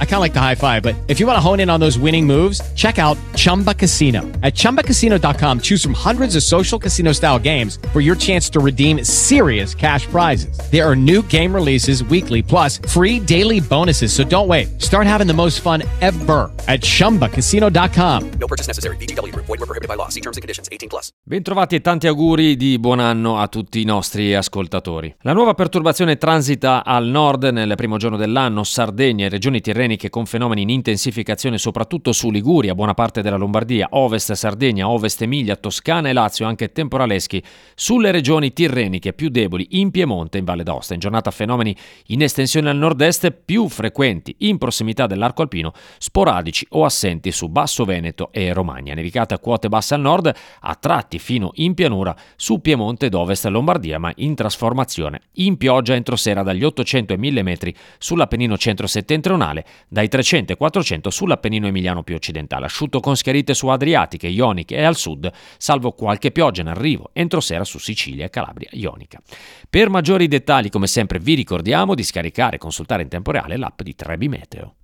I kind of like the high five, but if you want to hone in on those winning moves, check out Chumba Casino. At chumbacasino.com, choose from hundreds of social casino style games for your chance to redeem serious cash prizes. There are new game releases weekly, plus free daily bonuses. So don't wait. Start having the most fun ever at chumbacasino.com. No purchase necessary. VGW Group. Void were prohibited by law. See terms and conditions. 18 plus. Bentrovati e tanti auguri di buon anno a tutti i nostri ascoltatori. La nuova perturbazione transita al nord nel primo giorno dell'anno, Sardegna e regioni tirreniche con fenomeni in intensificazione soprattutto su Liguria, buona parte della Lombardia, ovest Sardegna, ovest Emilia, Toscana e Lazio, anche temporaleschi sulle regioni tirreniche più deboli in Piemonte e in Valle d'Aosta. In giornata fenomeni in estensione al nord-est più frequenti in prossimità dell'arco alpino, sporadici o assenti su Basso Veneto e Romagna. Nevicate a quote basse al nord, a tratti fino in pianura su Piemonte ed ovest Lombardia, ma in trasformazione. In pioggia entro sera dagli 800 ai 1000 metri sull'Appennino centro-settentrionale, dai 300 ai 400 sull'Appennino emiliano più occidentale. Asciutto con schiarite su Adriatiche, Ioniche e al sud, salvo qualche pioggia in arrivo entro sera su Sicilia e Calabria Ionica. Per maggiori dettagli, come sempre, vi ricordiamo di scaricare e consultare in tempo reale l'app di Trebi Meteo.